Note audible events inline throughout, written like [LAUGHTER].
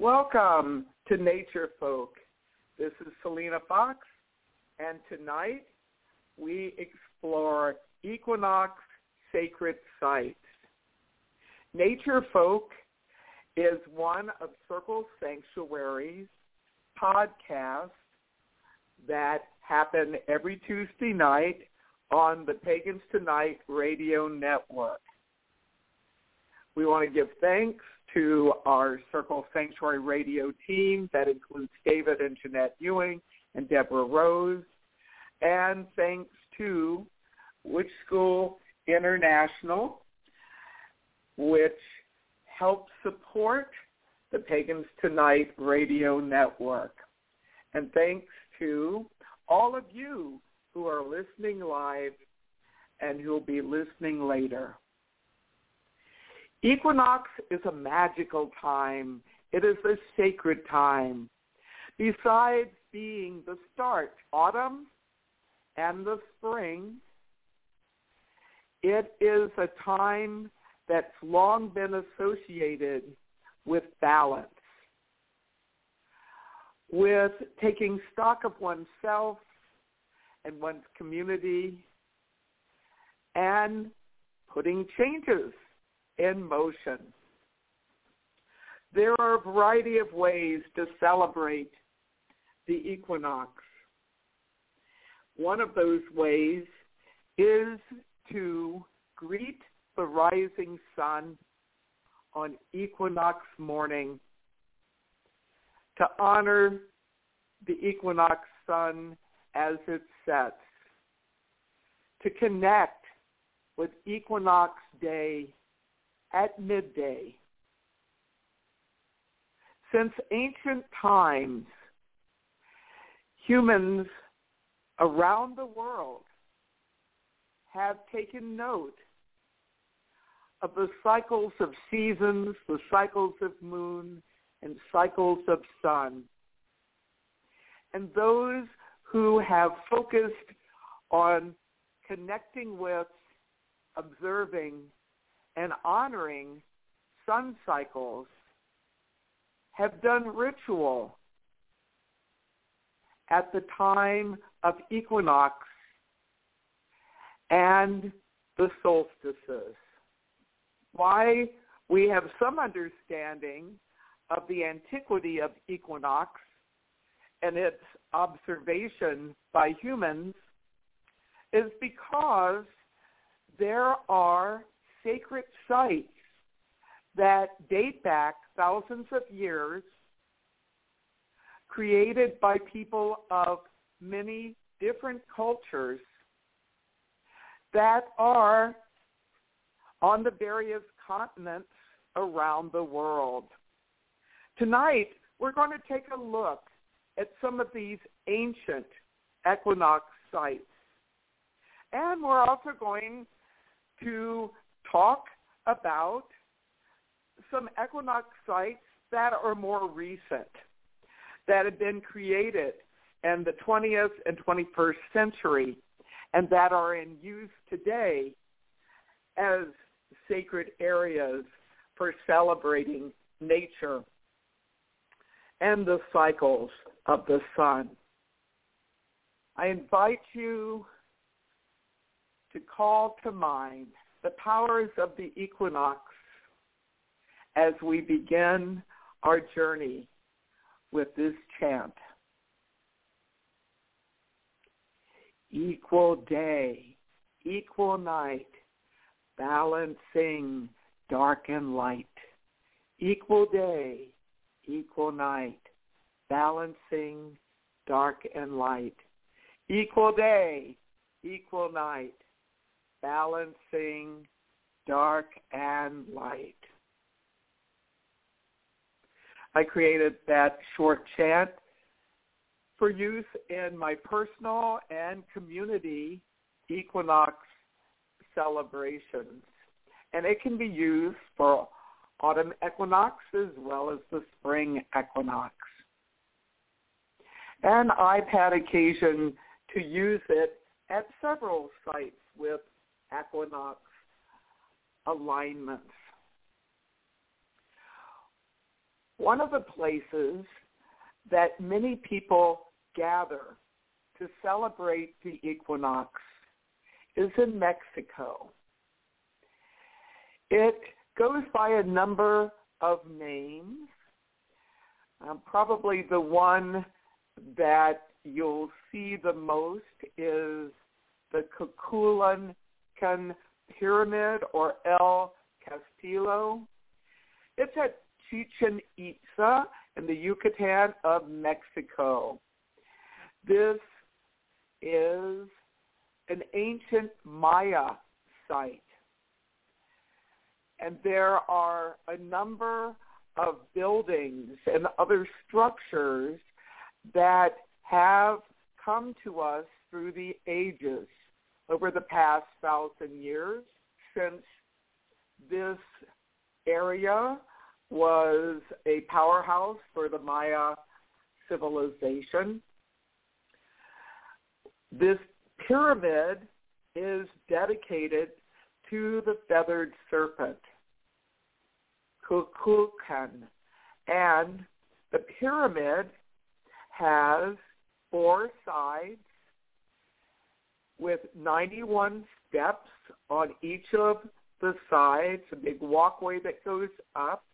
Welcome to Nature Folk. This is Selena Fox, and tonight we explore equinox sacred sites. Nature Folk is one of Circle Sanctuary's podcasts that happen every Tuesday night on the Pagans Tonight radio network. We want to give thanks to our Circle Sanctuary radio team that includes David and Jeanette Ewing and Deborah Rose. And thanks to Witch School International, which helps support the Pagans Tonight radio network. And thanks to all of you who are listening live and who will be listening later. Equinox is a magical time. It is a sacred time. Besides being the start, autumn and the spring, it is a time that's long been associated with balance, with taking stock of oneself and one's community and putting changes in motion. There are a variety of ways to celebrate the equinox. One of those ways is to greet the rising sun on equinox morning to honor the equinox sun as it sets, to connect with equinox day at midday. Since ancient times, humans around the world have taken note of the cycles of seasons, the cycles of moon, and cycles of sun. And those who have focused on connecting with, observing, and honoring sun cycles have done ritual at the time of equinox and the solstices. Why we have some understanding of the antiquity of equinox and its observation by humans is because there are sacred sites that date back thousands of years, created by people of many different cultures that are on the various continents around the world. Tonight, we're going to take a look at some of these ancient equinox sites. And we're also going to talk about some equinox sites that are more recent, that have been created in the 20th and 21st century, and that are in use today as sacred areas for celebrating nature and the cycles of the sun. I invite you to call to mind the powers of the equinox as we begin our journey with this chant. Equal day, equal night, balancing dark and light. Equal day, equal night, balancing dark and light. Equal day, equal night, balancing dark and light. I created that short chant for use in my personal and community equinox celebrations. And it can be used for autumn equinox as well as the spring equinox. And I've had occasion to use it at several sites with equinox alignments. One of the places that many people gather to celebrate the equinox is in Mexico. It goes by a number of names. Um, probably the one that you'll see the most is the Pyramid or El Castillo. It's at Chichen Itza in the Yucatan of Mexico. This is an ancient Maya site. And there are a number of buildings and other structures that have come to us through the ages over the past thousand years since this area was a powerhouse for the Maya civilization. This pyramid is dedicated to the feathered serpent, Kukulkan, and the pyramid has four sides with 91 steps on each of the sides, a big walkway that goes up.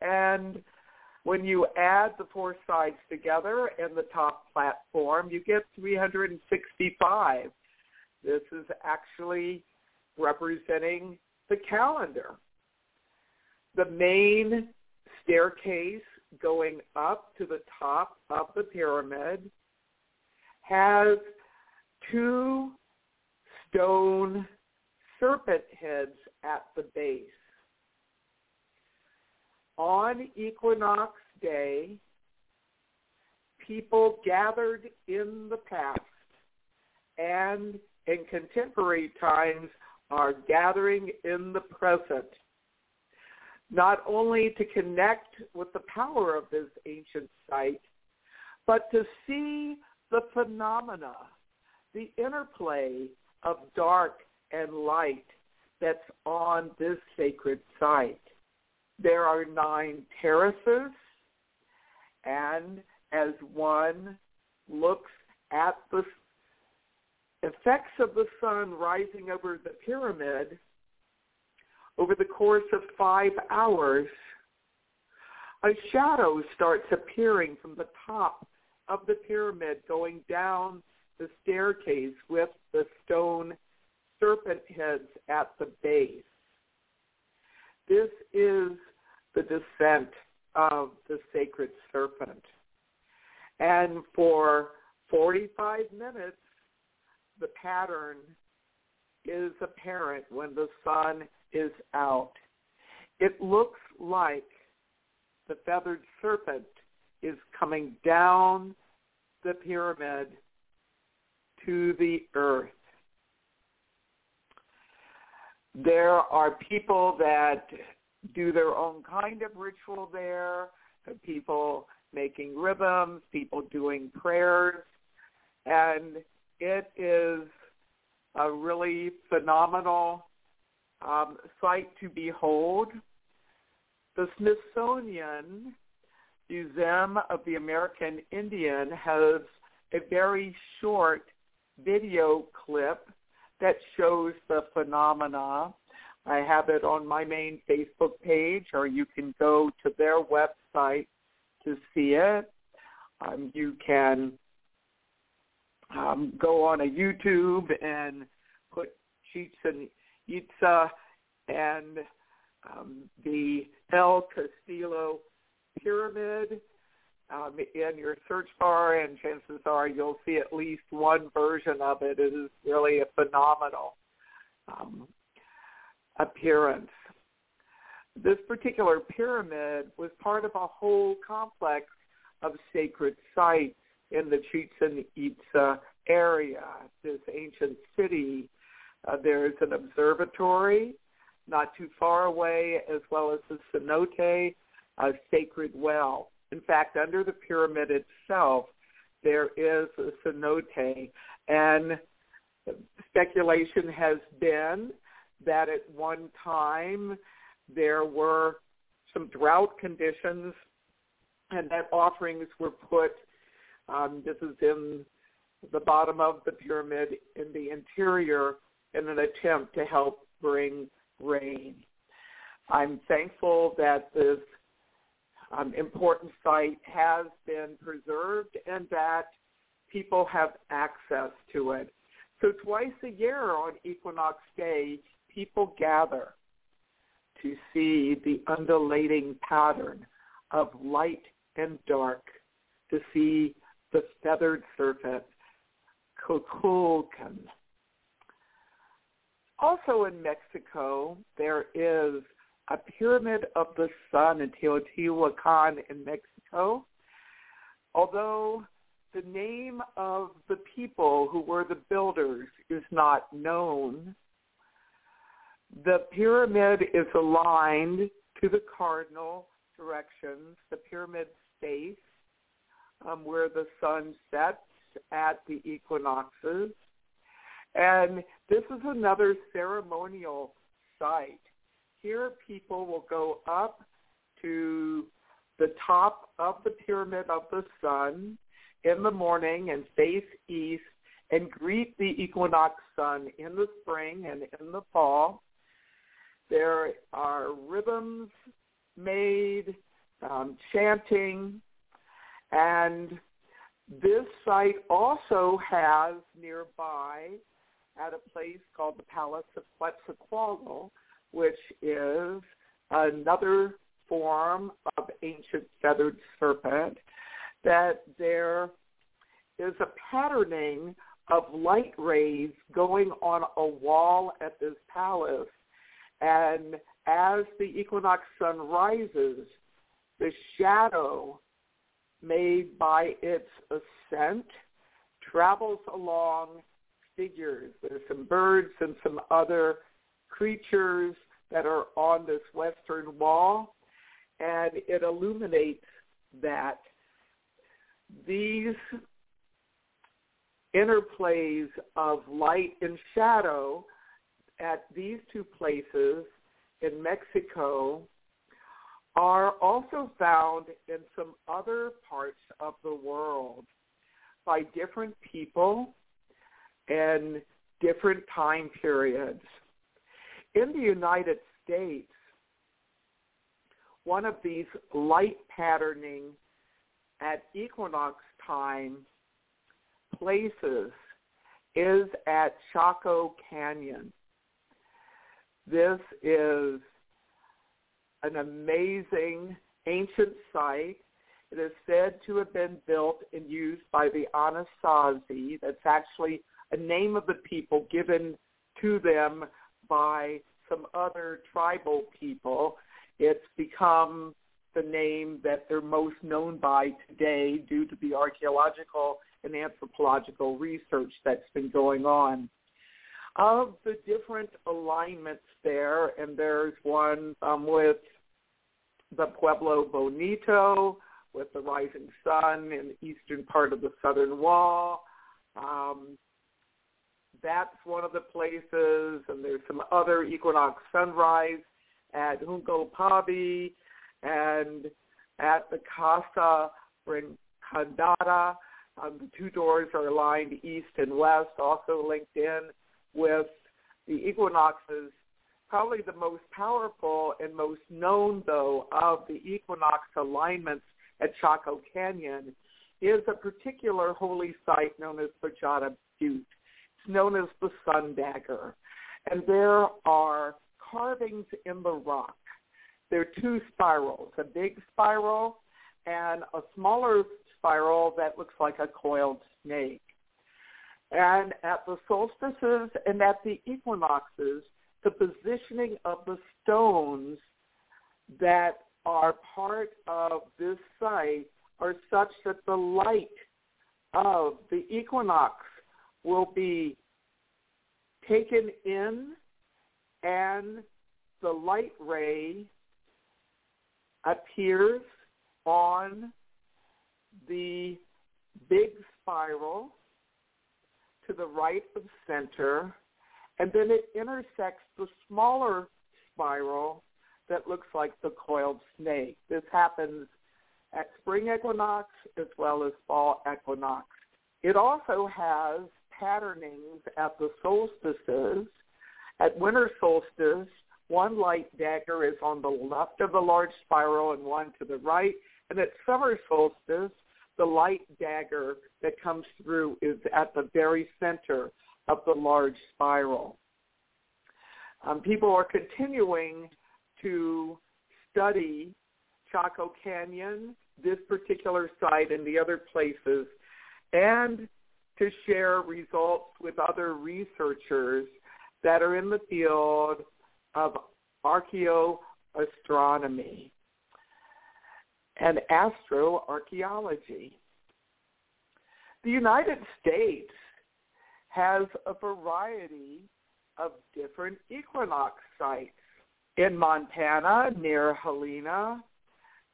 And when you add the four sides together and the top platform, you get 365. This is actually representing the calendar. The main staircase going up to the top of the pyramid has two stone serpent heads at the base. On equinox day, people gathered in the past and in contemporary times are gathering in the present not only to connect with the power of this ancient site, but to see the phenomena, the interplay of dark and light that's on this sacred site. There are nine terraces, and as one looks at the effects of the sun rising over the pyramid, over the course of five hours, a shadow starts appearing from the top of the pyramid going down the staircase with the stone serpent heads at the base. This is the descent of the sacred serpent. And for 45 minutes, the pattern is apparent when the sun is out. It looks like the feathered serpent is coming down the pyramid to the earth. There are people that do their own kind of ritual there, people making rhythms, people doing prayers, and it is a really phenomenal um, sight to behold. The Smithsonian Museum of the American Indian has a very short video clip that shows the phenomena. I have it on my main Facebook page, or you can go to their website to see it. Um, you can um, go on a YouTube and put Chichen Itza and um, the El Castillo Pyramid um, in your search bar, and chances are you'll see at least one version of it. It is really a phenomenal um, appearance. this particular pyramid was part of a whole complex of sacred sites in the Chichen Itza area, this ancient city. Uh, there's an observatory not too far away, as well as the cenote, a sacred well. In fact, under the pyramid itself, there is a cenote, and speculation has been that at one time there were some drought conditions and that offerings were put, um, this is in the bottom of the pyramid in the interior in an attempt to help bring rain. I'm thankful that this um, important site has been preserved and that people have access to it. So twice a year on Equinox Day, people gather to see the undulating pattern of light and dark, to see the feathered serpent, Kukulkan. Also in Mexico, there is a pyramid of the sun in Teotihuacan in Mexico. Although the name of the people who were the builders is not known, the pyramid is aligned to the cardinal directions, the pyramid space, um, where the sun sets at the equinoxes. And this is another ceremonial site. Here people will go up to the top of the pyramid of the sun in the morning and face east and greet the equinox sun in the spring and in the fall. There are rhythms made, um, chanting, and this site also has nearby at a place called the Palace of Quetzalcoatl, which is another form of ancient feathered serpent, that there is a patterning of light rays going on a wall at this palace. And as the equinox sun rises, the shadow made by its ascent travels along figures. There's some birds and some other creatures that are on this western wall, and it illuminates that these interplays of light and shadow at these two places in Mexico are also found in some other parts of the world by different people and different time periods. In the United States, one of these light patterning at equinox time places is at Chaco Canyon. This is an amazing ancient site. It is said to have been built and used by the Anasazi. That's actually a name of the people given to them by some other tribal people. It's become the name that they're most known by today due to the archaeological and anthropological research that's been going on. Of the different alignments there, and there's one um, with the Pueblo Bonito, with the rising sun in the eastern part of the southern wall. Um, that's one of the places, and there's some other equinox sunrise at Hungo Pavi and at the Casa Rinconada. Um, the two doors are aligned east and west, also linked in with the equinoxes. Probably the most powerful and most known, though, of the equinox alignments at Chaco Canyon is a particular holy site known as Fajada Butte. Known as the Sun Dagger. And there are carvings in the rock. There are two spirals, a big spiral and a smaller spiral that looks like a coiled snake. And at the solstices and at the equinoxes, the positioning of the stones that are part of this site are such that the light of the equinox will be taken in and the light ray appears on the big spiral to the right of center, and then it intersects the smaller spiral that looks like the coiled snake. This happens at spring equinox as well as fall equinox. It also has patternings at the solstices. At winter solstice, one light dagger is on the left of the large spiral and one to the right. And at summer solstice, the light dagger that comes through is at the very center of the large spiral. Um, people are continuing to study Chaco Canyon, this particular site and the other places, and to share results with other researchers that are in the field of archaeoastronomy and astroarchaeology. The United States has a variety of different equinox sites. In Montana, near Helena,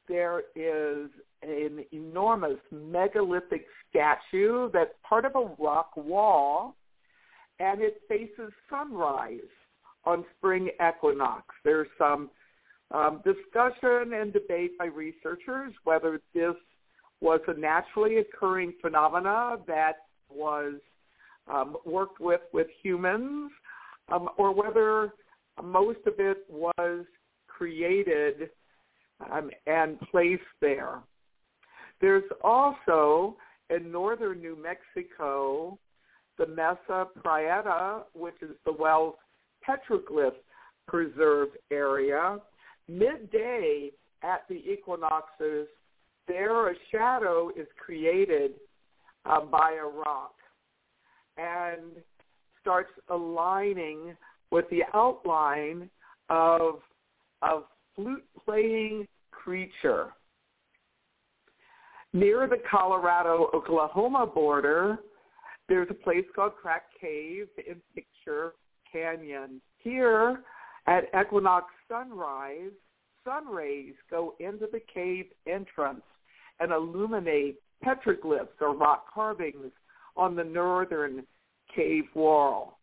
there is an enormous megalithic statue that's part of a rock wall, and it faces sunrise on spring equinox. There's some um, discussion and debate by researchers whether this was a naturally occurring phenomena that was um, worked with with humans, um, or whether most of it was created um, and placed there. There's also in northern New Mexico the Mesa Prieta, which is the Wells Petroglyph Preserve area. Midday at the equinoxes, there a shadow is created uh, by a rock and starts aligning with the outline of a flute-playing creature. Near the Colorado-Oklahoma border, there's a place called Crack Cave in Picture Canyon. Here at equinox sunrise, sun rays go into the cave entrance and illuminate petroglyphs or rock carvings on the northern cave wall.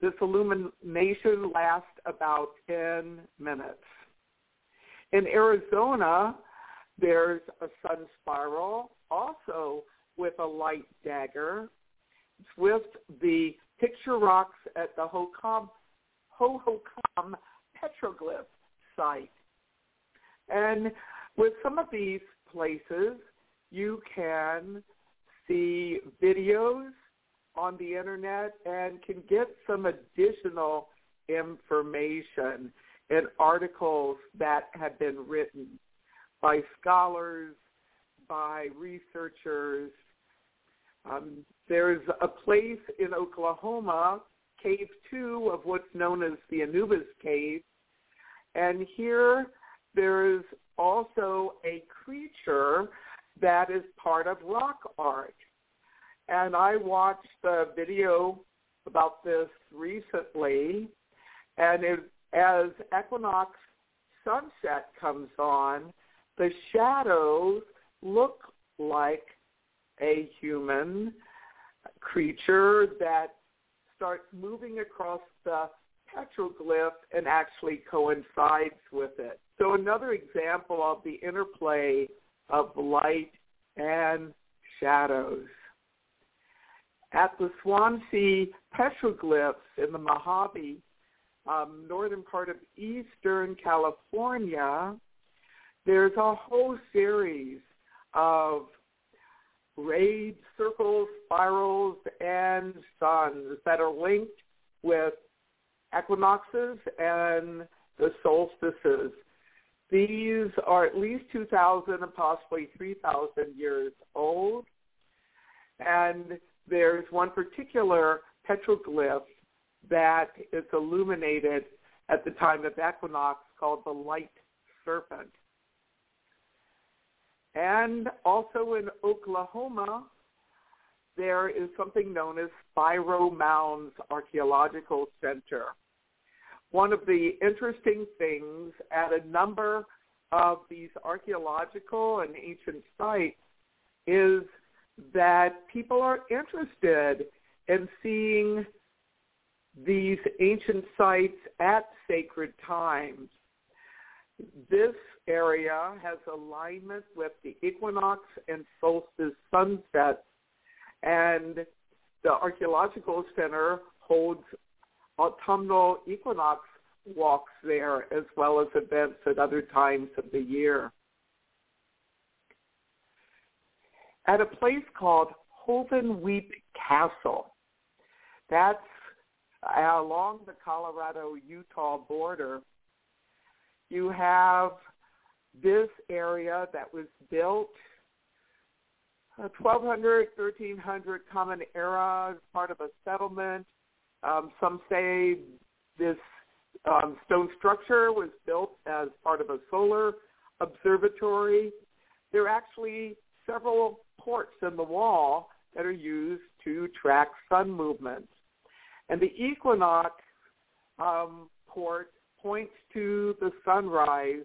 This illumination lasts about 10 minutes. In Arizona, there's a sun spiral, also with a light dagger. It's with the picture rocks at the Hohokam, Hohokam petroglyph site. And with some of these places, you can see videos on the internet and can get some additional information in articles that have been written by scholars, by researchers. Um, there's a place in Oklahoma, Cave 2 of what's known as the Anubis Cave, and here there is also a creature that is part of rock art. And I watched a video about this recently, and it, as equinox sunset comes on, the shadows look like a human creature that starts moving across the petroglyph and actually coincides with it. So another example of the interplay of light and shadows. At the Swansea petroglyphs in the Mojave, um, northern part of eastern California, there's a whole series of rayed circles, spirals, and suns that are linked with equinoxes and the solstices. These are at least 2,000 and possibly 3,000 years old. And there's one particular petroglyph that is illuminated at the time of equinox called the light serpent. And also in Oklahoma, there is something known as Spiro Mounds Archaeological Center. One of the interesting things at a number of these archaeological and ancient sites is that people are interested in seeing these ancient sites at sacred times. This area has alignment with the equinox and solstice sunsets, and the Archaeological Center holds autumnal equinox walks there as well as events at other times of the year. At a place called Hovenweep Castle, that's along the Colorado-Utah border, you have this area that was built 1200, uh, 1300 Common Era part of a settlement. Um, some say this um, stone structure was built as part of a solar observatory. There are actually several ports in the wall that are used to track sun movements. And the equinox um, port points to the sunrise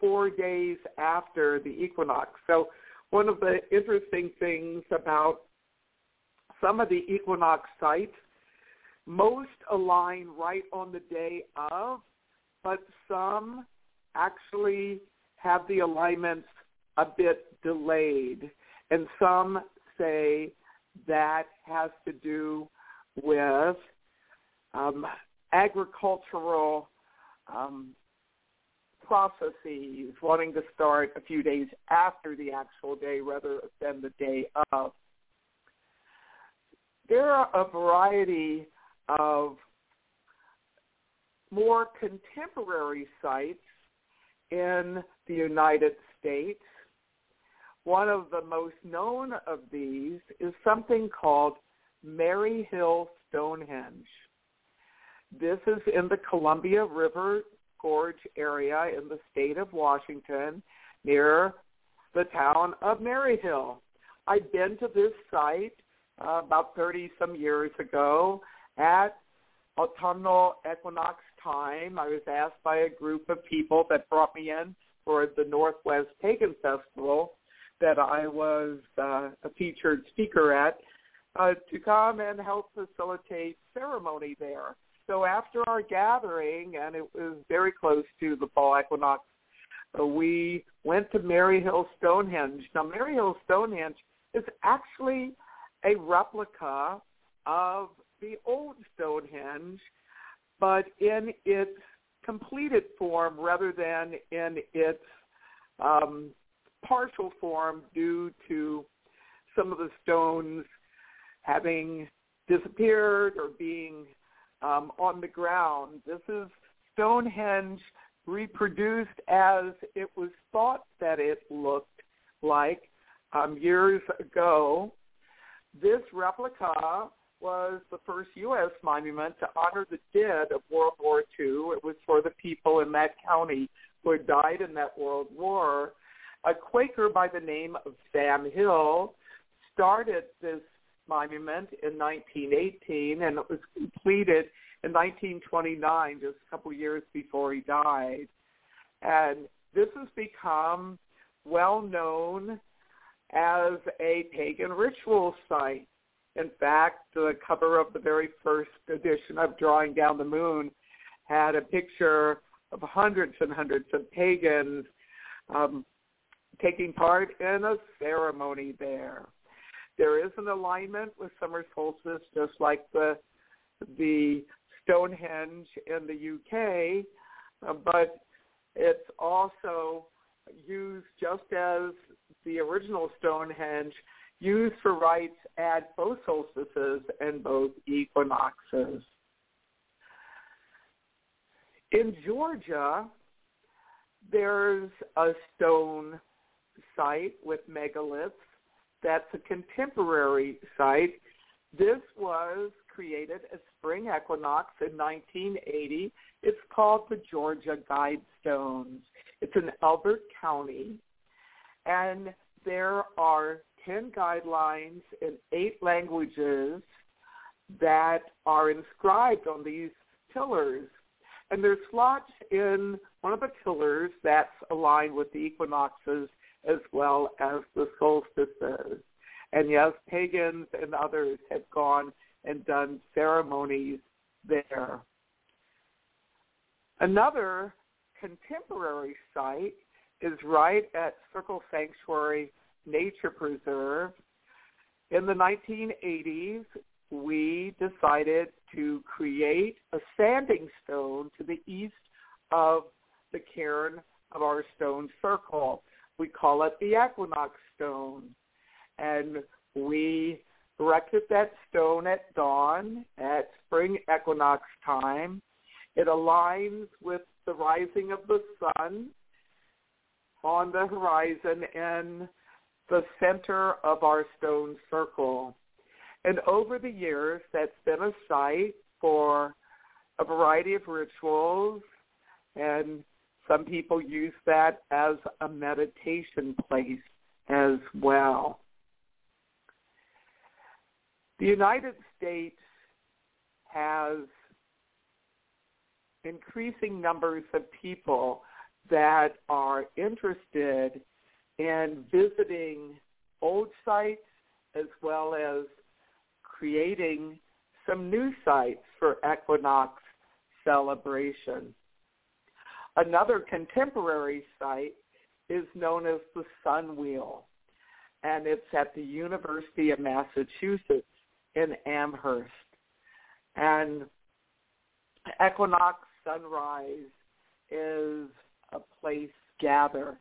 four days after the equinox. So one of the interesting things about some of the equinox sites, most align right on the day of, but some actually have the alignments a bit delayed. And some say that has to do with um, agricultural um, processes wanting to start a few days after the actual day rather than the day of. There are a variety of more contemporary sites in the United States. One of the most known of these is something called Maryhill Stonehenge. This is in the Columbia River Gorge area in the state of Washington near the town of Maryhill. I've been to this site uh, about 30 some years ago at autumnal equinox time. I was asked by a group of people that brought me in for the Northwest Pagan Festival that I was uh, a featured speaker at uh, to come and help facilitate ceremony there. So after our gathering, and it was very close to the fall equinox, uh, we went to Maryhill Stonehenge. Now, Maryhill Stonehenge is actually a replica of the old Stonehenge, but in its completed form rather than in its um, partial form due to some of the stones having disappeared or being um, on the ground. This is Stonehenge reproduced as it was thought that it looked like um, years ago. This replica was the first U.S. monument to honor the dead of World War II. It was for the people in that county who had died in that World War. A Quaker by the name of Sam Hill started this monument in 1918, and it was completed in 1929, just a couple years before he died. And this has become well known as a pagan ritual site. In fact, the cover of the very first edition of Drawing Down the Moon had a picture of hundreds and hundreds of pagans um, taking part in a ceremony there. There is an alignment with summer solstice, just like the the Stonehenge in the UK, but it's also used just as the original Stonehenge, used for rites at both solstices and both equinoxes. In Georgia, there's a stone site with megaliths that's a contemporary site. This was created at spring equinox in 1980. It's called the Georgia Guidestones. It's in Elbert County, and there are 10 guidelines in eight languages that are inscribed on these pillars. And there's slots in one of the pillars that's aligned with the equinoxes as well as the solstices. And yes, pagans and others have gone and done ceremonies there. Another contemporary site is right at Circle Sanctuary Nature Preserve. In the 1980s, we decided to create a standing stone to the east of the cairn of our stone circle. We call it the Equinox Stone. And we erected that stone at dawn at spring equinox time. It aligns with the rising of the sun on the horizon in the center of our stone circle. And over the years, that's been a site for a variety of rituals, and some people use that as a meditation place as well. The United States has increasing numbers of people that are interested in visiting old sites as well as creating some new sites for equinox celebration. Another contemporary site is known as the Sun Wheel, and it's at the University of Massachusetts in Amherst. And equinox sunrise is a place gather.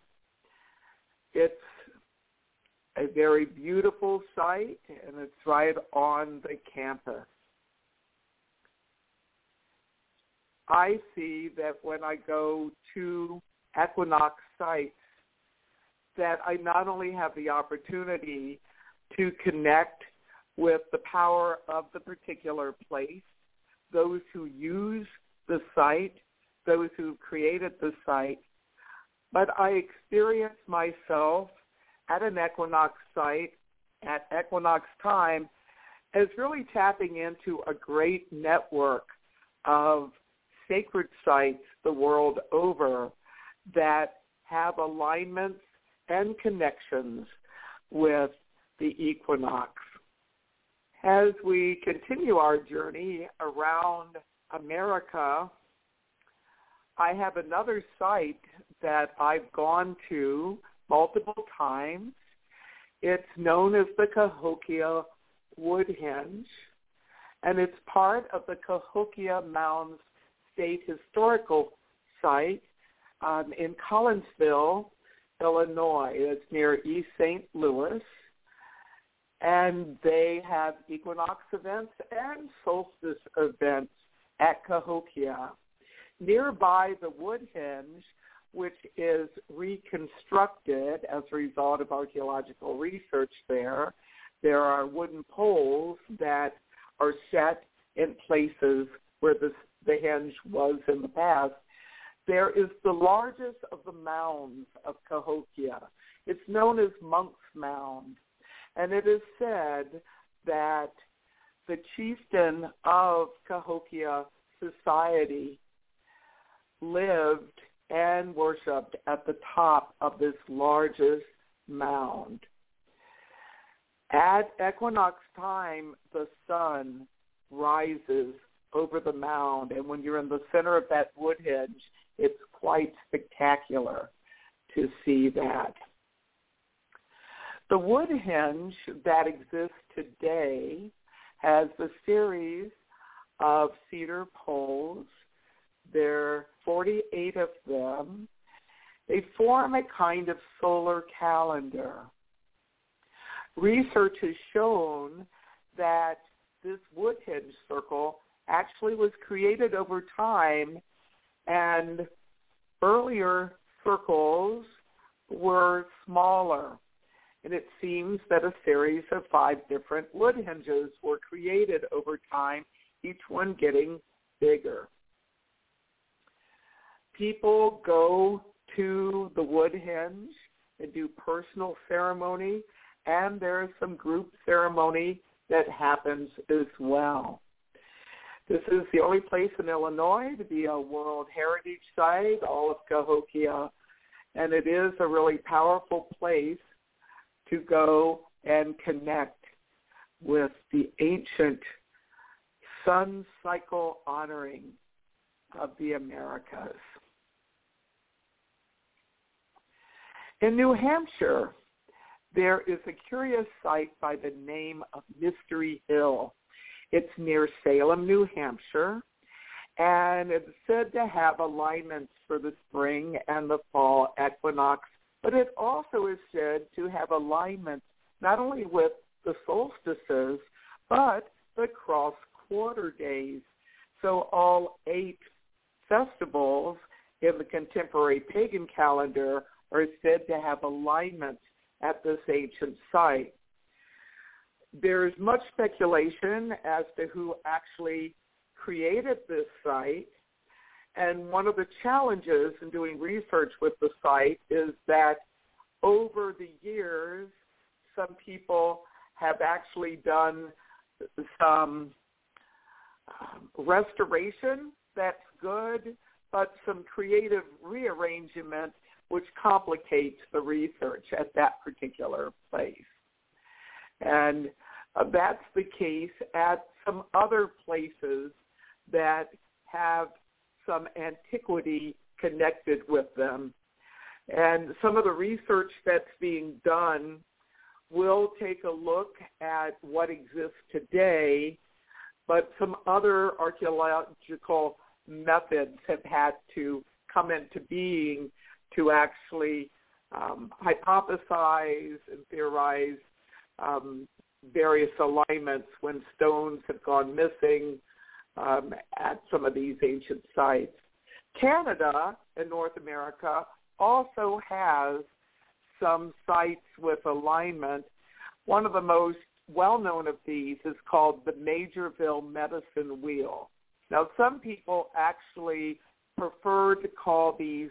It's a very beautiful site, and it's right on the campus. I see that when I go to Equinox sites, that I not only have the opportunity to connect with the power of the particular place, those who use the site, those who created the site, but I experience myself at an equinox site at equinox time as really tapping into a great network of sacred sites the world over that have alignments and connections with the equinox. As we continue our journey around America, I have another site that I've gone to multiple times. It's known as the Cahokia Woodhenge, and it's part of the Cahokia Mounds State Historical Site um, in Collinsville, Illinois. It's near East St. Louis. And they have equinox events and solstice events at Cahokia. Nearby the Woodhenge, which is reconstructed as a result of archaeological research there, there are wooden poles that are set in places where the, the henge was in the past. There is the largest of the mounds of Cahokia. It's known as Monk's Mound. And it is said that the chieftain of Cahokia society lived and worshipped at the top of this largest mound. At equinox time, the sun rises over the mound, and when you're in the center of that wood henge, it's quite spectacular to see that. The wood henge that exists today has a series of cedar poles. There are 48 of them. They form a kind of solar calendar. Research has shown that this wood henge circle actually was created over time and earlier circles were smaller and it seems that a series of five different wood henges were created over time, each one getting bigger. People go to the wood henge and do personal ceremony, and there is some group ceremony that happens as well. This is the only place in Illinois to be a World Heritage Site, all of Cahokia, and it is a really powerful place to go and connect with the ancient sun cycle honoring of the Americas. In New Hampshire, there is a curious site by the name of Mystery Hill. It's near Salem, New Hampshire, and it's said to have alignments for the spring and the fall equinox, but it also is said to have alignments not only with the solstices, but the cross quarter days. So all eight festivals in the contemporary pagan calendar are said to have alignments at this ancient site. There's much speculation as to who actually created this site. And one of the challenges in doing research with the site is that over the years, some people have actually done some um, restoration that's good, but some creative rearrangement which complicates the research at that particular place. And uh, that's the case at some other places that have some antiquity connected with them. And some of the research that's being done will take a look at what exists today, but some other archaeological methods have had to come into being to actually um, hypothesize and theorize um, various alignments when stones have gone missing um, at some of these ancient sites. Canada and North America also has some sites with alignment. One of the most well-known of these is called the Majorville Medicine Wheel. Now, some people actually prefer to call these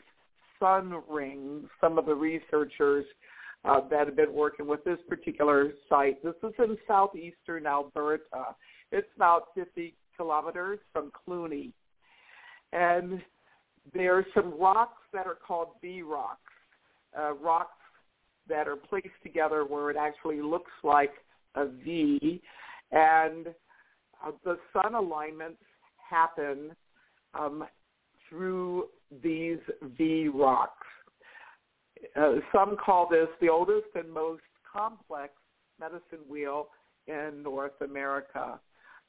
sun rings, some of the researchers uh, that have been working with this particular site. This is in southeastern Alberta. It's about 50 kilometers from Cluny. And there are some rocks that are called V rocks, uh, rocks that are placed together where it actually looks like a V. And uh, the sun alignments happen um, through these V rocks. Uh, some call this the oldest and most complex medicine wheel in North America.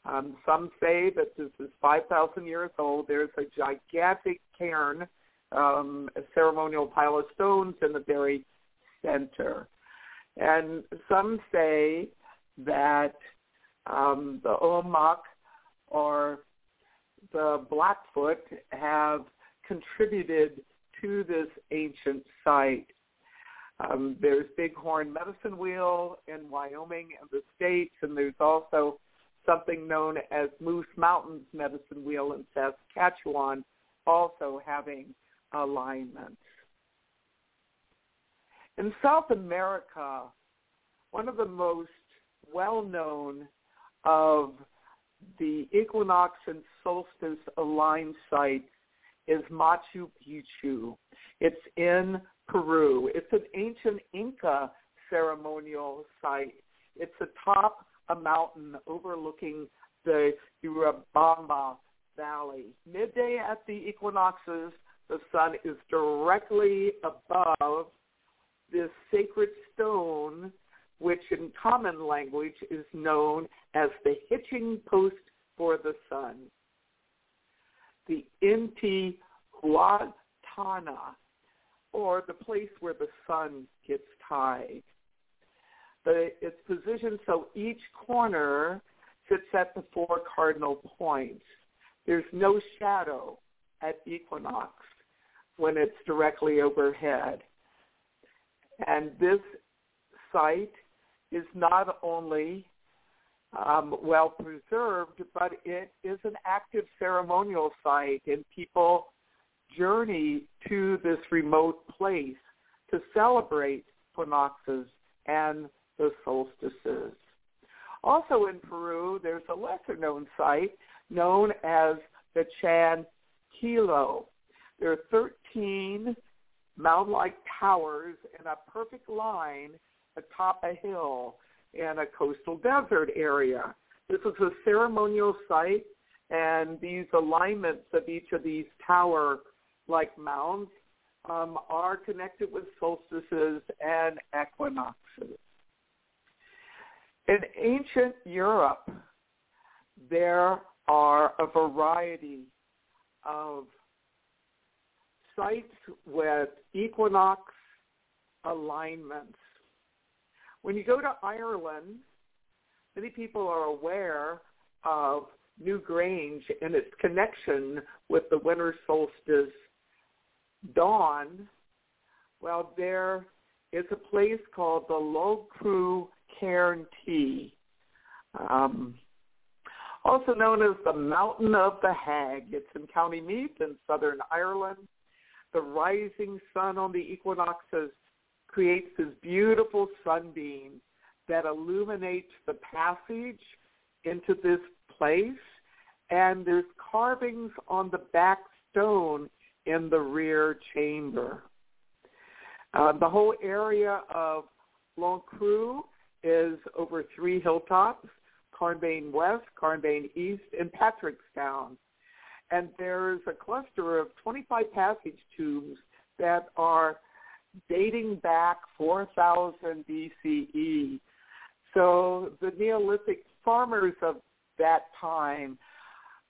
Um, some say that this is 5,000 years old. There's a gigantic cairn, um, a ceremonial pile of stones in the very center. And some say that um, the Omak or the Blackfoot have contributed to this ancient site. Um, there's Bighorn Medicine Wheel in Wyoming and the States, and there's also something known as Moose Mountains Medicine Wheel in Saskatchewan, also having alignments. In South America, one of the most well-known of the equinox and solstice aligned sites is Machu Picchu. It's in Peru. It's an ancient Inca ceremonial site. It's atop a mountain overlooking the Urubamba Valley. Midday at the equinoxes, the sun is directly above this sacred stone, which in common language is known as the hitching post for the sun the Inti Huatana, or the place where the sun gets tied. The, it's positioned so each corner sits at the four cardinal points. There's no shadow at equinox when it's directly overhead. And this site is not only um, well preserved, but it is an active ceremonial site, and people journey to this remote place to celebrate equinoxes and the solstices. Also in Peru, there's a lesser known site known as the Chan Kilo. There are 13 mound-like towers in a perfect line atop a hill in a coastal desert area. This is a ceremonial site, and these alignments of each of these tower-like mounds um, are connected with solstices and equinoxes. In ancient Europe, there are a variety of sites with equinox alignments. When you go to Ireland, many people are aware of Newgrange and its connection with the winter solstice dawn. Well, there is a place called the Loughcrew Cairn T, um, also known as the Mountain of the Hag. It's in County Meath in southern Ireland. The rising sun on the equinoxes creates this beautiful sunbeam that illuminates the passage into this place. And there's carvings on the back stone in the rear chamber. Uh, the whole area of Loughcrew is over three hilltops, Carnbane West, Carnbane East, and Patrickstown. And there's a cluster of 25 passage tombs that are dating back 4000 BCE. So the Neolithic farmers of that time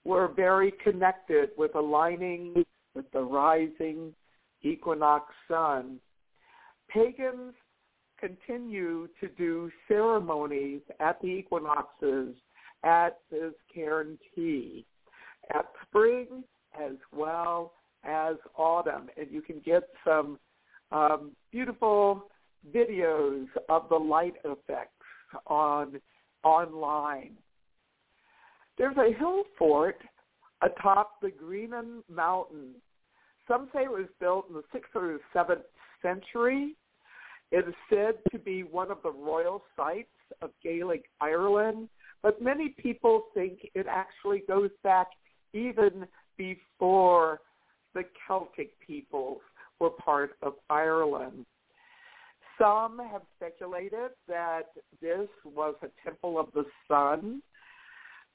were very connected with aligning with the rising equinox sun. Pagans continue to do ceremonies at the equinoxes at this Cairn T, at spring as well as autumn. And you can get some um, beautiful videos of the light effects on online. There's a hill fort atop the Greenan Mountain. Some say it was built in the 6th or 7th century it is said to be one of the royal sites of Gaelic Ireland, but many people think it actually goes back even before the Celtic peoples were part of Ireland. Some have speculated that this was a temple of the sun.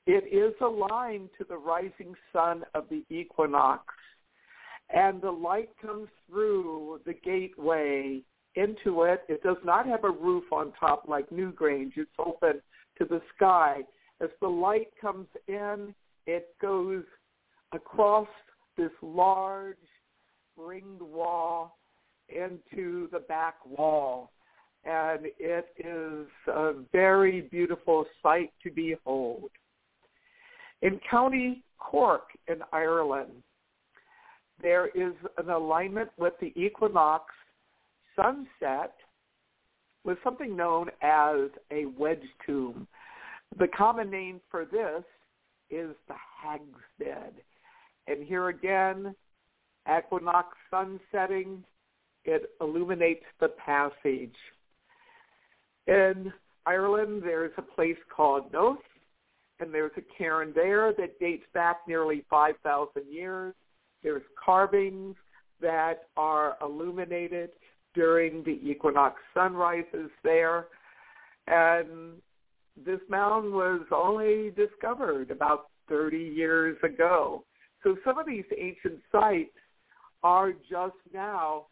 It is aligned to the rising sun of the equinox, and the light comes through the gateway into it. It does not have a roof on top like Newgrange. It's open to the sky. As the light comes in, it goes across this large ringed wall into the back wall. And it is a very beautiful sight to behold. In County Cork in Ireland, there is an alignment with the equinox sunset with something known as a wedge tomb. The common name for this is the Hag's Bed. And here again, equinox sun setting, it illuminates the passage. In Ireland, there's a place called Knowth, and there's a cairn there that dates back nearly 5,000 years. There's carvings that are illuminated during the equinox sunrises there. And this mound was only discovered about 30 years ago. So some of these ancient sites are just now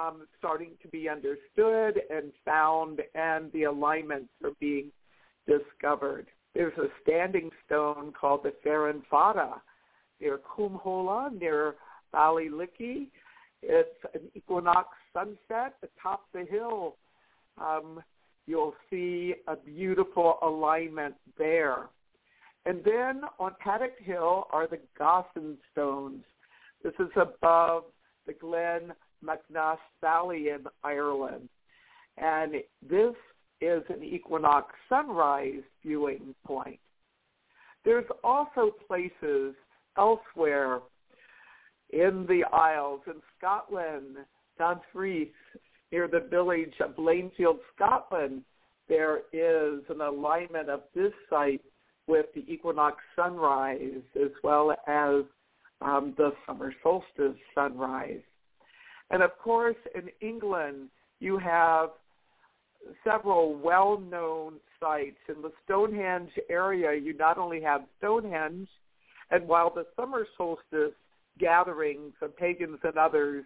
um, starting to be understood and found, and the alignments are being discovered. There's a standing stone called the Fearon Fada near Coomhola, near Ballylickey. It's an equinox sunset atop the hill. Um, you'll see a beautiful alignment there. And then on Paddock Hill are the Gossen Stones. This is above the Glen Macnass Valley in Ireland. And this is an equinox sunrise viewing point. There's also places elsewhere in the Isles, in Scotland, Dumfries, near the village of Blainfield, Scotland, there is an alignment of this site with the equinox sunrise as well as um, the summer solstice sunrise. And of course, in England, you have several well-known sites. In the Stonehenge area, you not only have Stonehenge, and while the summer solstice gatherings of pagans and others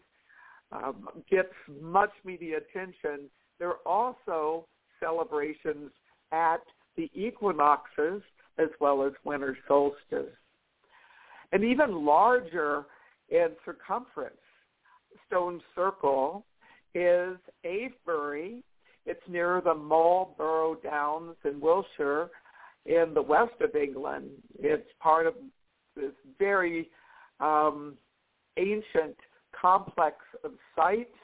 um, gets much media attention, there are also celebrations at the equinoxes as well as winter solstice. And even larger in circumference, Stone Circle is Avebury. It's near the Marlborough Downs in Wiltshire in the west of England. It's part of this very um, ancient complex of sites.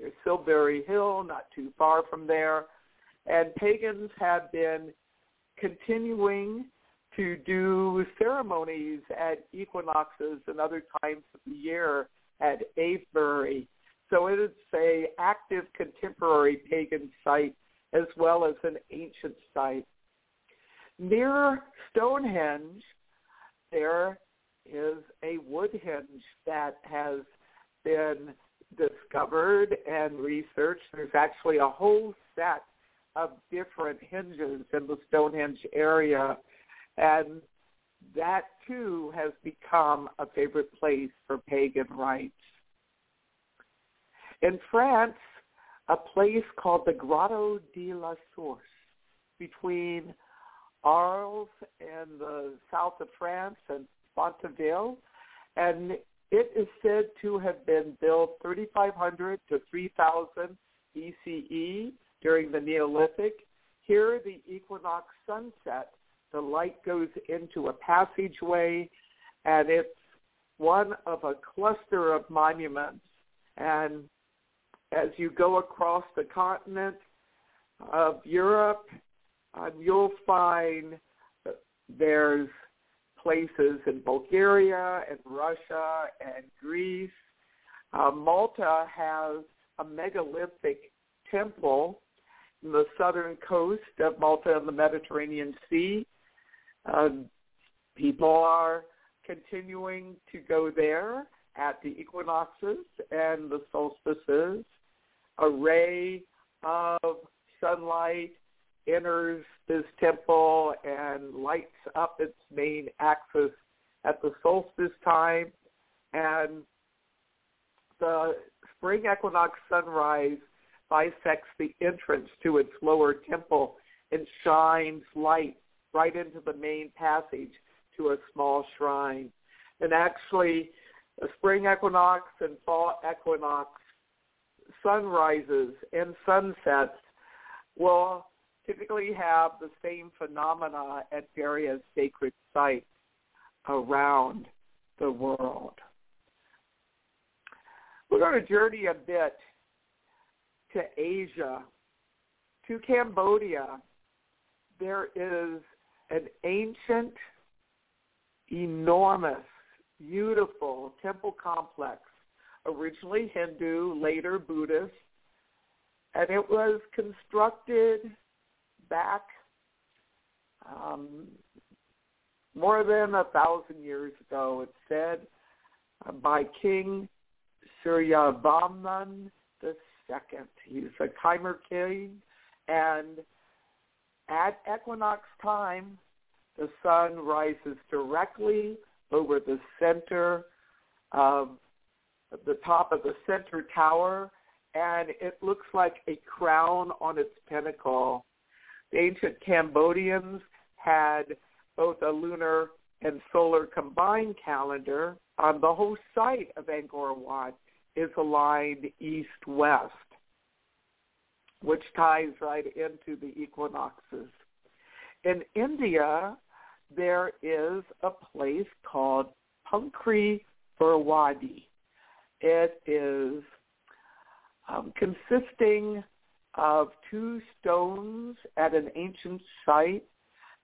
There's Silbury Hill, not too far from there. And pagans have been continuing to do ceremonies at equinoxes and other times of the year at Avebury. So it is a active contemporary pagan site as well as an ancient site. Near Stonehenge, there is a woodhenge that has been discovered and researched. There's actually a whole set of different henges in the Stonehenge area, and that too has become a favorite place for pagan rites. In France, a place called the Grotto de la Source between Arles in the south of France and Fontvieille, and it is said to have been built 3500 to 3000 BCE during the Neolithic. Here, the equinox sunset, the light goes into a passageway, and it's one of a cluster of monuments. And as you go across the continent of Europe, uh, you'll find there's places in Bulgaria and Russia and Greece. Uh, Malta has a megalithic temple in the southern coast of Malta and the Mediterranean Sea. Uh, people are continuing to go there at the equinoxes and the solstices. A ray of sunlight enters this temple and lights up its main axis at the solstice time. And the spring equinox sunrise bisects the entrance to its lower temple and shines light right into the main passage to a small shrine. And actually, the spring equinox and fall equinox sunrises and sunsets will typically have the same phenomena at various sacred sites around the world. We're going to journey a bit to Asia, to Cambodia. There is an ancient, enormous, beautiful temple complex, originally Hindu, later Buddhist, and it was constructed back um, more than a thousand years ago. it said uh, by King Suryavarman the second. He's a Khmer king, and at equinox time, the sun rises directly over the center of the top of the center tower, and it looks like a crown on its pinnacle the ancient Cambodians had both a lunar and solar combined calendar. The whole site of Angkor Wat is aligned east-west, which ties right into the equinoxes. In India, there is a place called Punkri Burwadih. It is um, consisting of two stones at an ancient site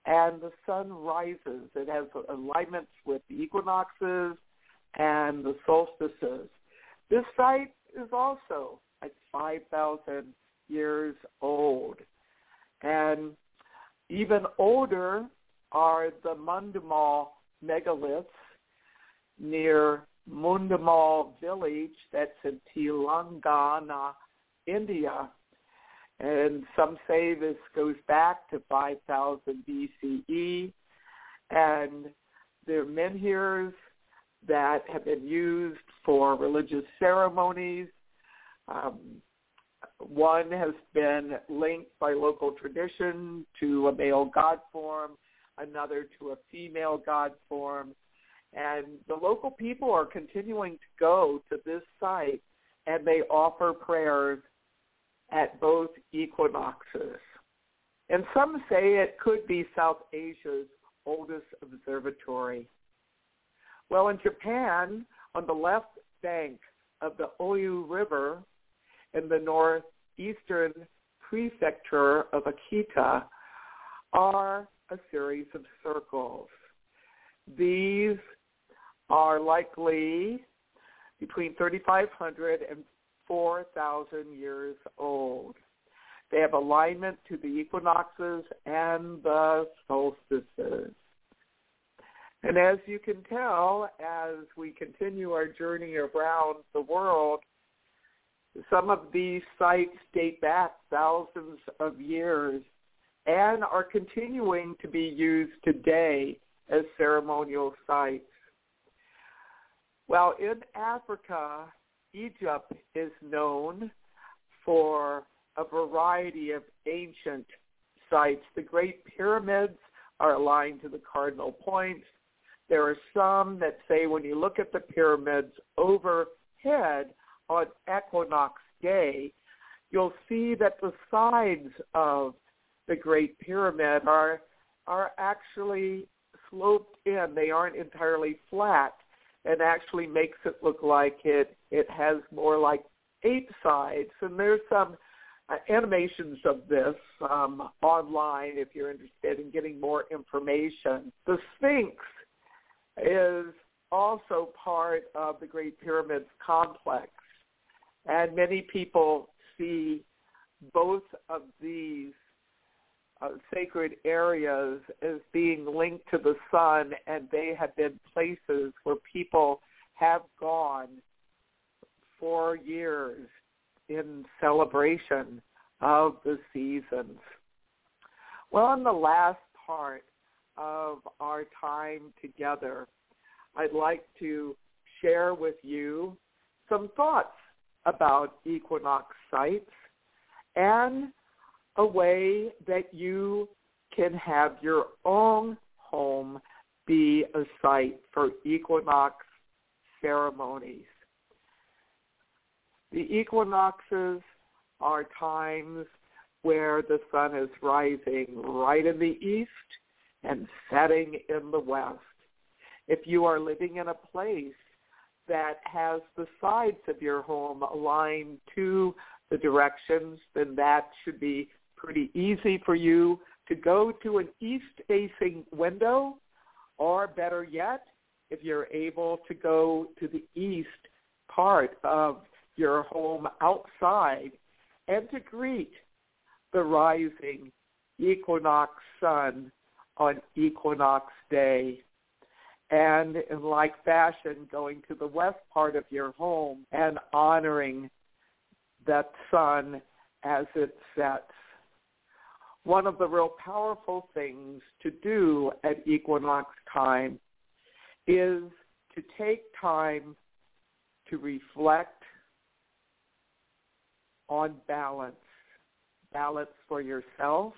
and the sun rises. It has alignments with the equinoxes and the solstices. This site is also like 5,000 years old. And even older are the Mudumal megaliths near Mudumal village that's in Telangana, India. And some say this goes back to 5000 BCE. And there are menhirs that have been used for religious ceremonies. Um, one has been linked by local tradition to a male god form, another to a female god form. And the local people are continuing to go to this site and they offer prayers at both equinoxes. And some say it could be South Asia's oldest observatory. Well, in Japan, on the left bank of the Oyu River in the northeastern prefecture of Akita are a series of circles. These are likely between 3,500 and 4,000 years old. They have alignment to the equinoxes and the solstices. And as you can tell, as we continue our journey around the world, some of these sites date back thousands of years and are continuing to be used today as ceremonial sites. Well, in Africa, Egypt is known for a variety of ancient sites. The Great Pyramids are aligned to the cardinal points. There are some that say when you look at the pyramids overhead on equinox day, you'll see that the sides of the Great Pyramid are are actually sloped in. They aren't entirely flat and actually makes it look like it it has more like eight sides. And there's some uh, animations of this um, online if you're interested in getting more information. The Sphinx is also part of the Great Pyramids complex, and many people see both of these uh, sacred areas as being linked to the sun, and they have been places where people have gone for years in celebration of the seasons. Well, in the last part of our time together, I'd like to share with you some thoughts about equinox sites and a way that you can have your own home be a site for equinox ceremonies. The equinoxes are times where the sun is rising right in the east and setting in the west. If you are living in a place that has the sides of your home aligned to the directions, then that should be pretty easy for you to go to an east-facing window, or better yet, if you're able to go to the east part of your home outside and to greet the rising equinox sun on equinox day. And in like fashion, going to the west part of your home and honoring that sun as it sets one of the real powerful things to do at equinox time is to take time to reflect on balance. Balance for yourself,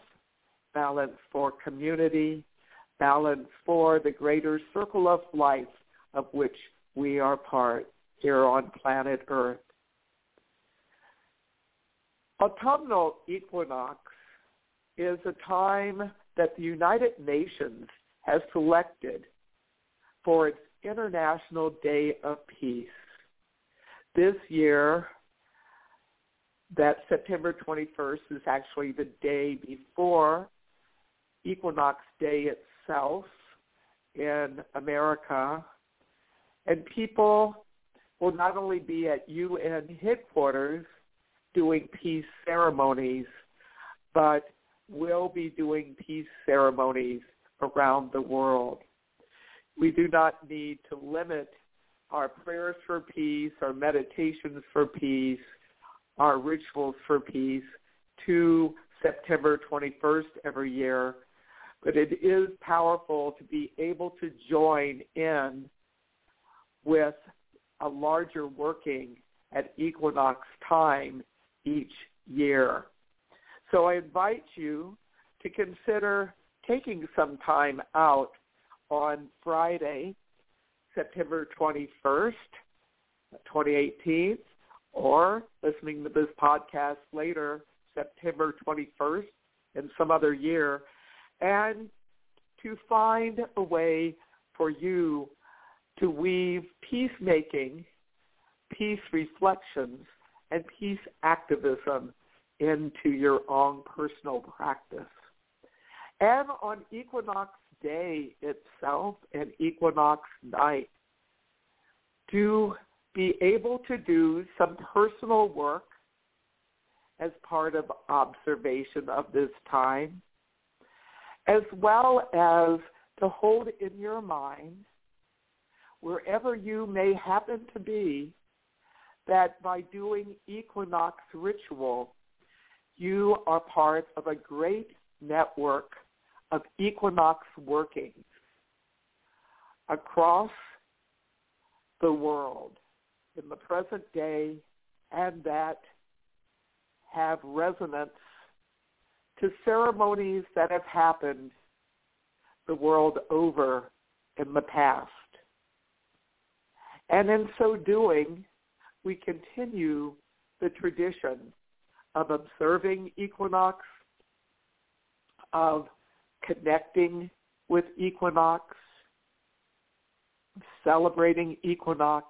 balance for community, balance for the greater circle of life of which we are part here on planet Earth. Autumnal equinox is a time that the United Nations has selected for its International Day of Peace. This year, that September 21st is actually the day before Equinox Day itself in America. And people will not only be at UN headquarters doing peace ceremonies, but will be doing peace ceremonies around the world. We do not need to limit our prayers for peace, our meditations for peace, our rituals for peace to September 21st every year. But it is powerful to be able to join in with a larger working at equinox time each year. So I invite you to consider taking some time out on Friday, September 21st, 2018, or listening to this podcast later, September 21st, in some other year, and to find a way for you to weave peacemaking, peace reflections, and peace activism into your own personal practice. And on equinox day itself and equinox night, to be able to do some personal work as part of observation of this time, as well as to hold in your mind, wherever you may happen to be, that by doing equinox ritual, you are part of a great network of equinox workings across the world in the present day and that have resonance to ceremonies that have happened the world over in the past. And in so doing, we continue the tradition of observing equinox, of connecting with equinox, celebrating equinox,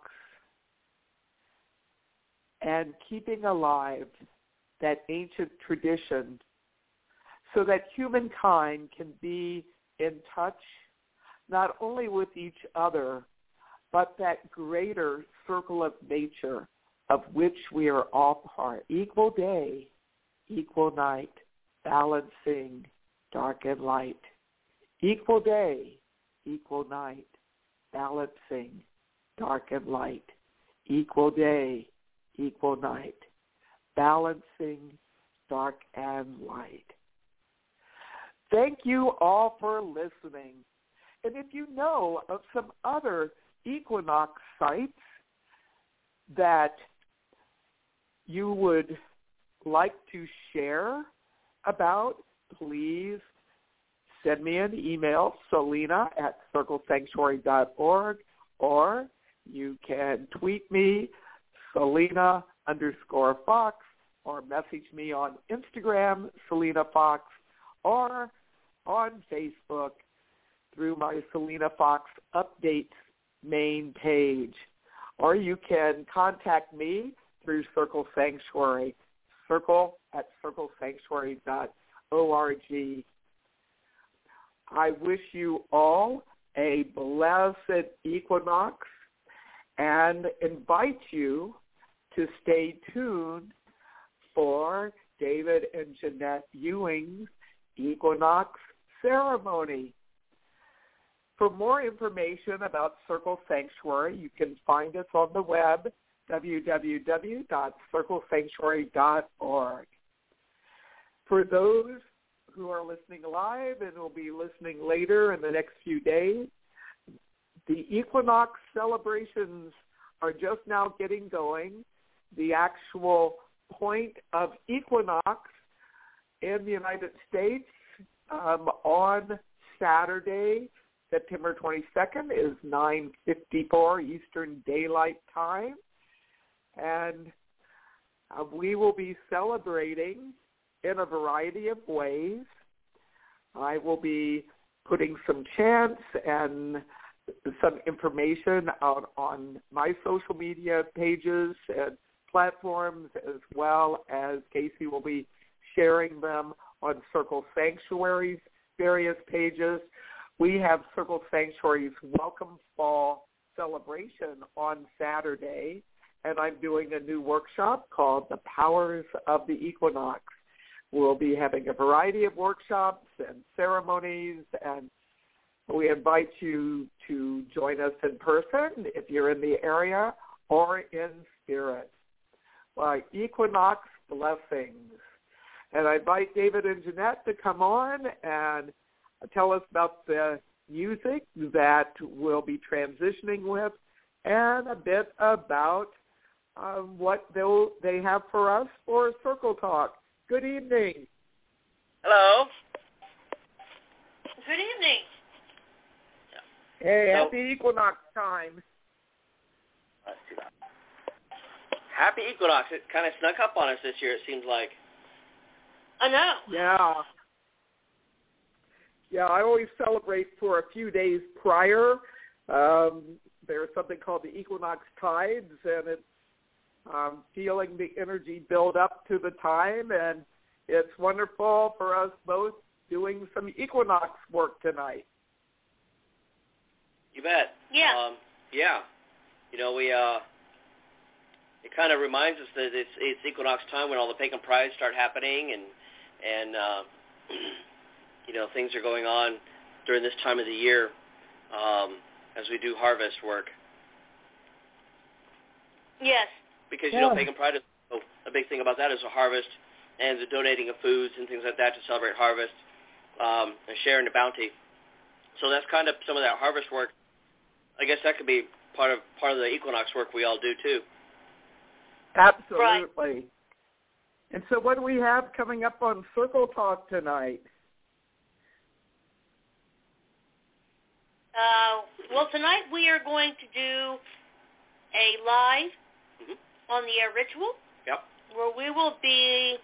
and keeping alive that ancient tradition so that humankind can be in touch not only with each other, but that greater circle of nature of which we are all part. Equal day, equal night, balancing dark and light. Equal day, equal night, balancing dark and light. Equal day, equal night, balancing dark and light. Thank you all for listening. And if you know of some other equinox sites that you would like to share about, please send me an email, selena at circlesanctuary.org, or you can tweet me, selena underscore fox, or message me on Instagram, Selena Fox, or on Facebook through my Selena Fox Updates main page. Or you can contact me through Circle Sanctuary, circle at circlesanctuary.org. I wish you all a blessed equinox and invite you to stay tuned for David and Jeanette Ewing's equinox ceremony. For more information about Circle Sanctuary, you can find us on the web www.circlesanctuary.org. For those who are listening live and will be listening later in the next few days, the equinox celebrations are just now getting going. The actual point of equinox in the United States um, on Saturday, September 22nd is 9.54 Eastern Daylight Time and uh, we will be celebrating in a variety of ways. I will be putting some chants and some information out on my social media pages and platforms as well as Casey will be sharing them on Circle Sanctuary's various pages. We have Circle Sanctuary's Welcome Fall celebration on Saturday, and I'm doing a new workshop called The Powers of the Equinox. We'll be having a variety of workshops and ceremonies, and we invite you to join us in person if you're in the area or in spirit. Uh, equinox blessings. And I invite David and Jeanette to come on and tell us about the music that we'll be transitioning with and a bit about um, what they'll, they have for us for Circle Talk. Good evening. Hello. Good evening. Hey, So- happy equinox time. Let's do that. Happy equinox. It kind of snuck up on us this year, it seems like. I know. Yeah. Yeah, I always celebrate for a few days prior. Um, there's something called the equinox tides, and it's um, feeling the energy build up to the time, and it's wonderful for us both doing some equinox work tonight. You bet. Yeah. Um, yeah. You know, we uh it kind of reminds us that it's it's equinox time when all the pagan prides start happening and and uh [CLEARS THROAT] you know, things are going on during this time of the year um as we do harvest work Yes. because you know pagan pride is oh, a big thing about that is a harvest and the donating of foods and things like that to celebrate harvest um and sharing the bounty. So that's kind of some of that harvest work. I guess that could be part of part of the equinox work we all do too. Absolutely. And so what do we have coming up on Circle Talk tonight? Uh, well, tonight we are going to do a live Mhm. on the air ritual Yep. where we will be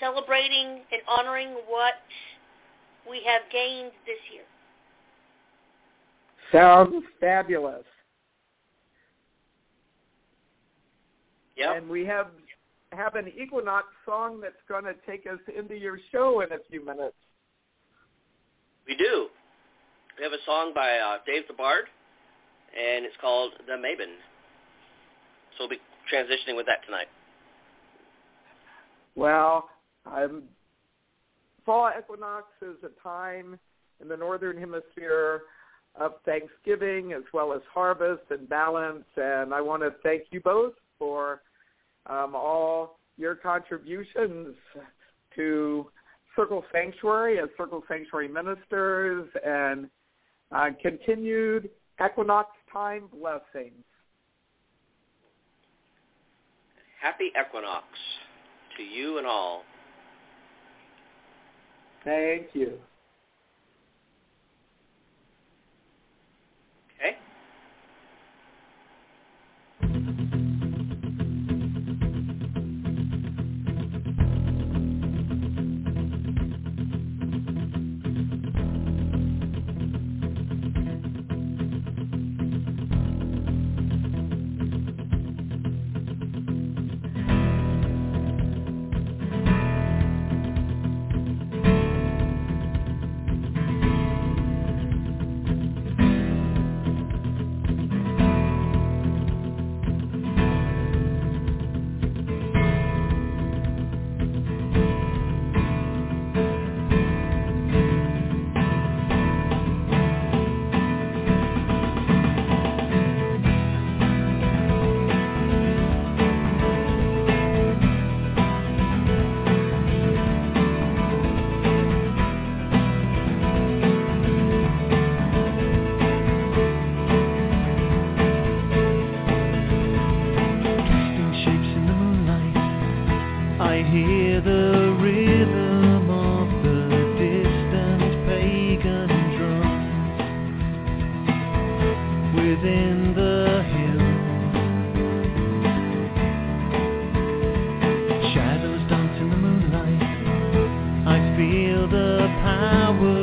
celebrating and honoring what we have gained this year. Sounds fabulous. Yep. And we have have an equinox song that's going to take us into your show in a few minutes. We do. We have a song by uh, Dave the Bard, and it's called The Maven. So we'll be transitioning with that tonight. Well, um, fall equinox is a time in the northern hemisphere of Thanksgiving as well as harvest and balance, and I want to thank you both for um, all your contributions to Circle Sanctuary as Circle Sanctuary ministers and uh, continued equinox time blessings. Happy equinox to you and all. Thank you. The power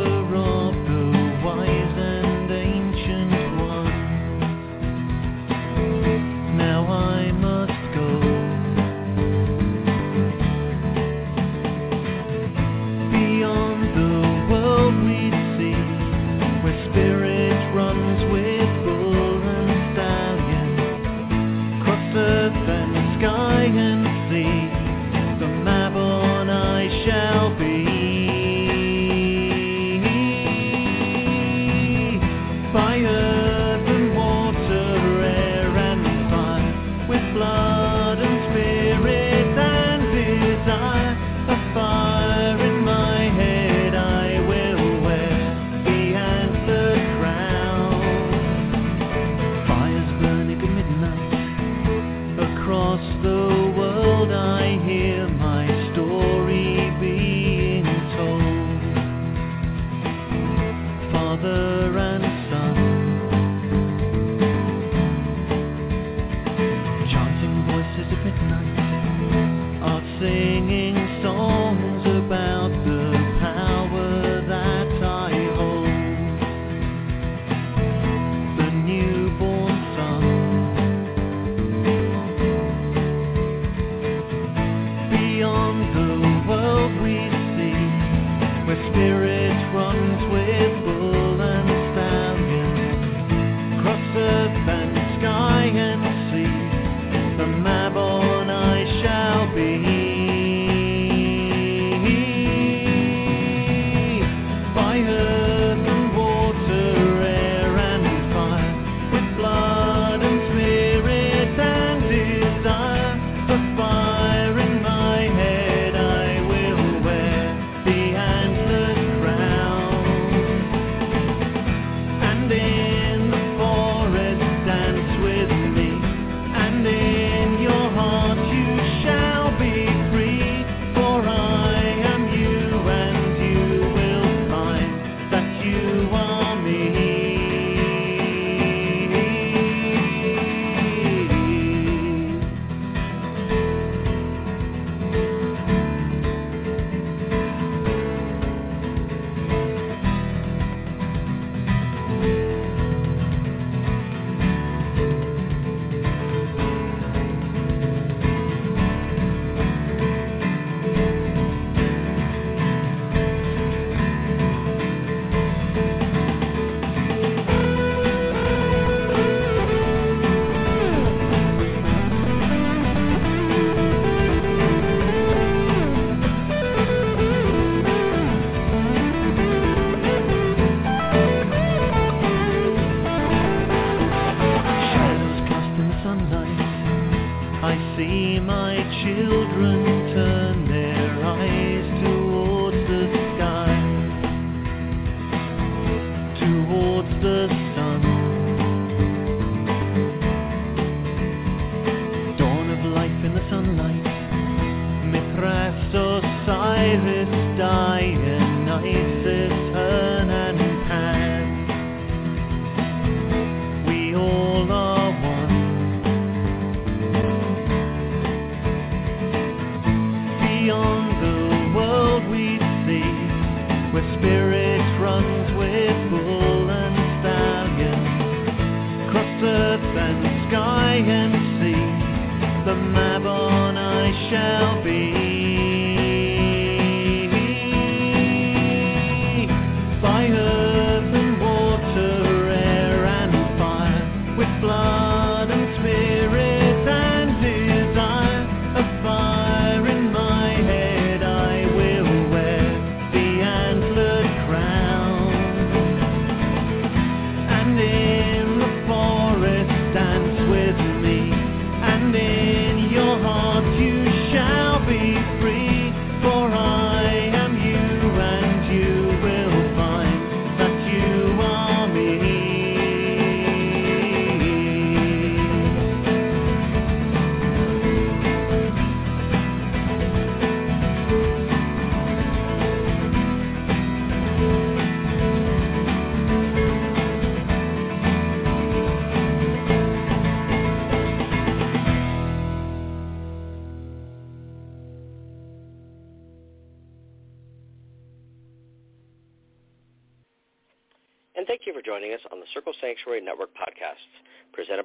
fire,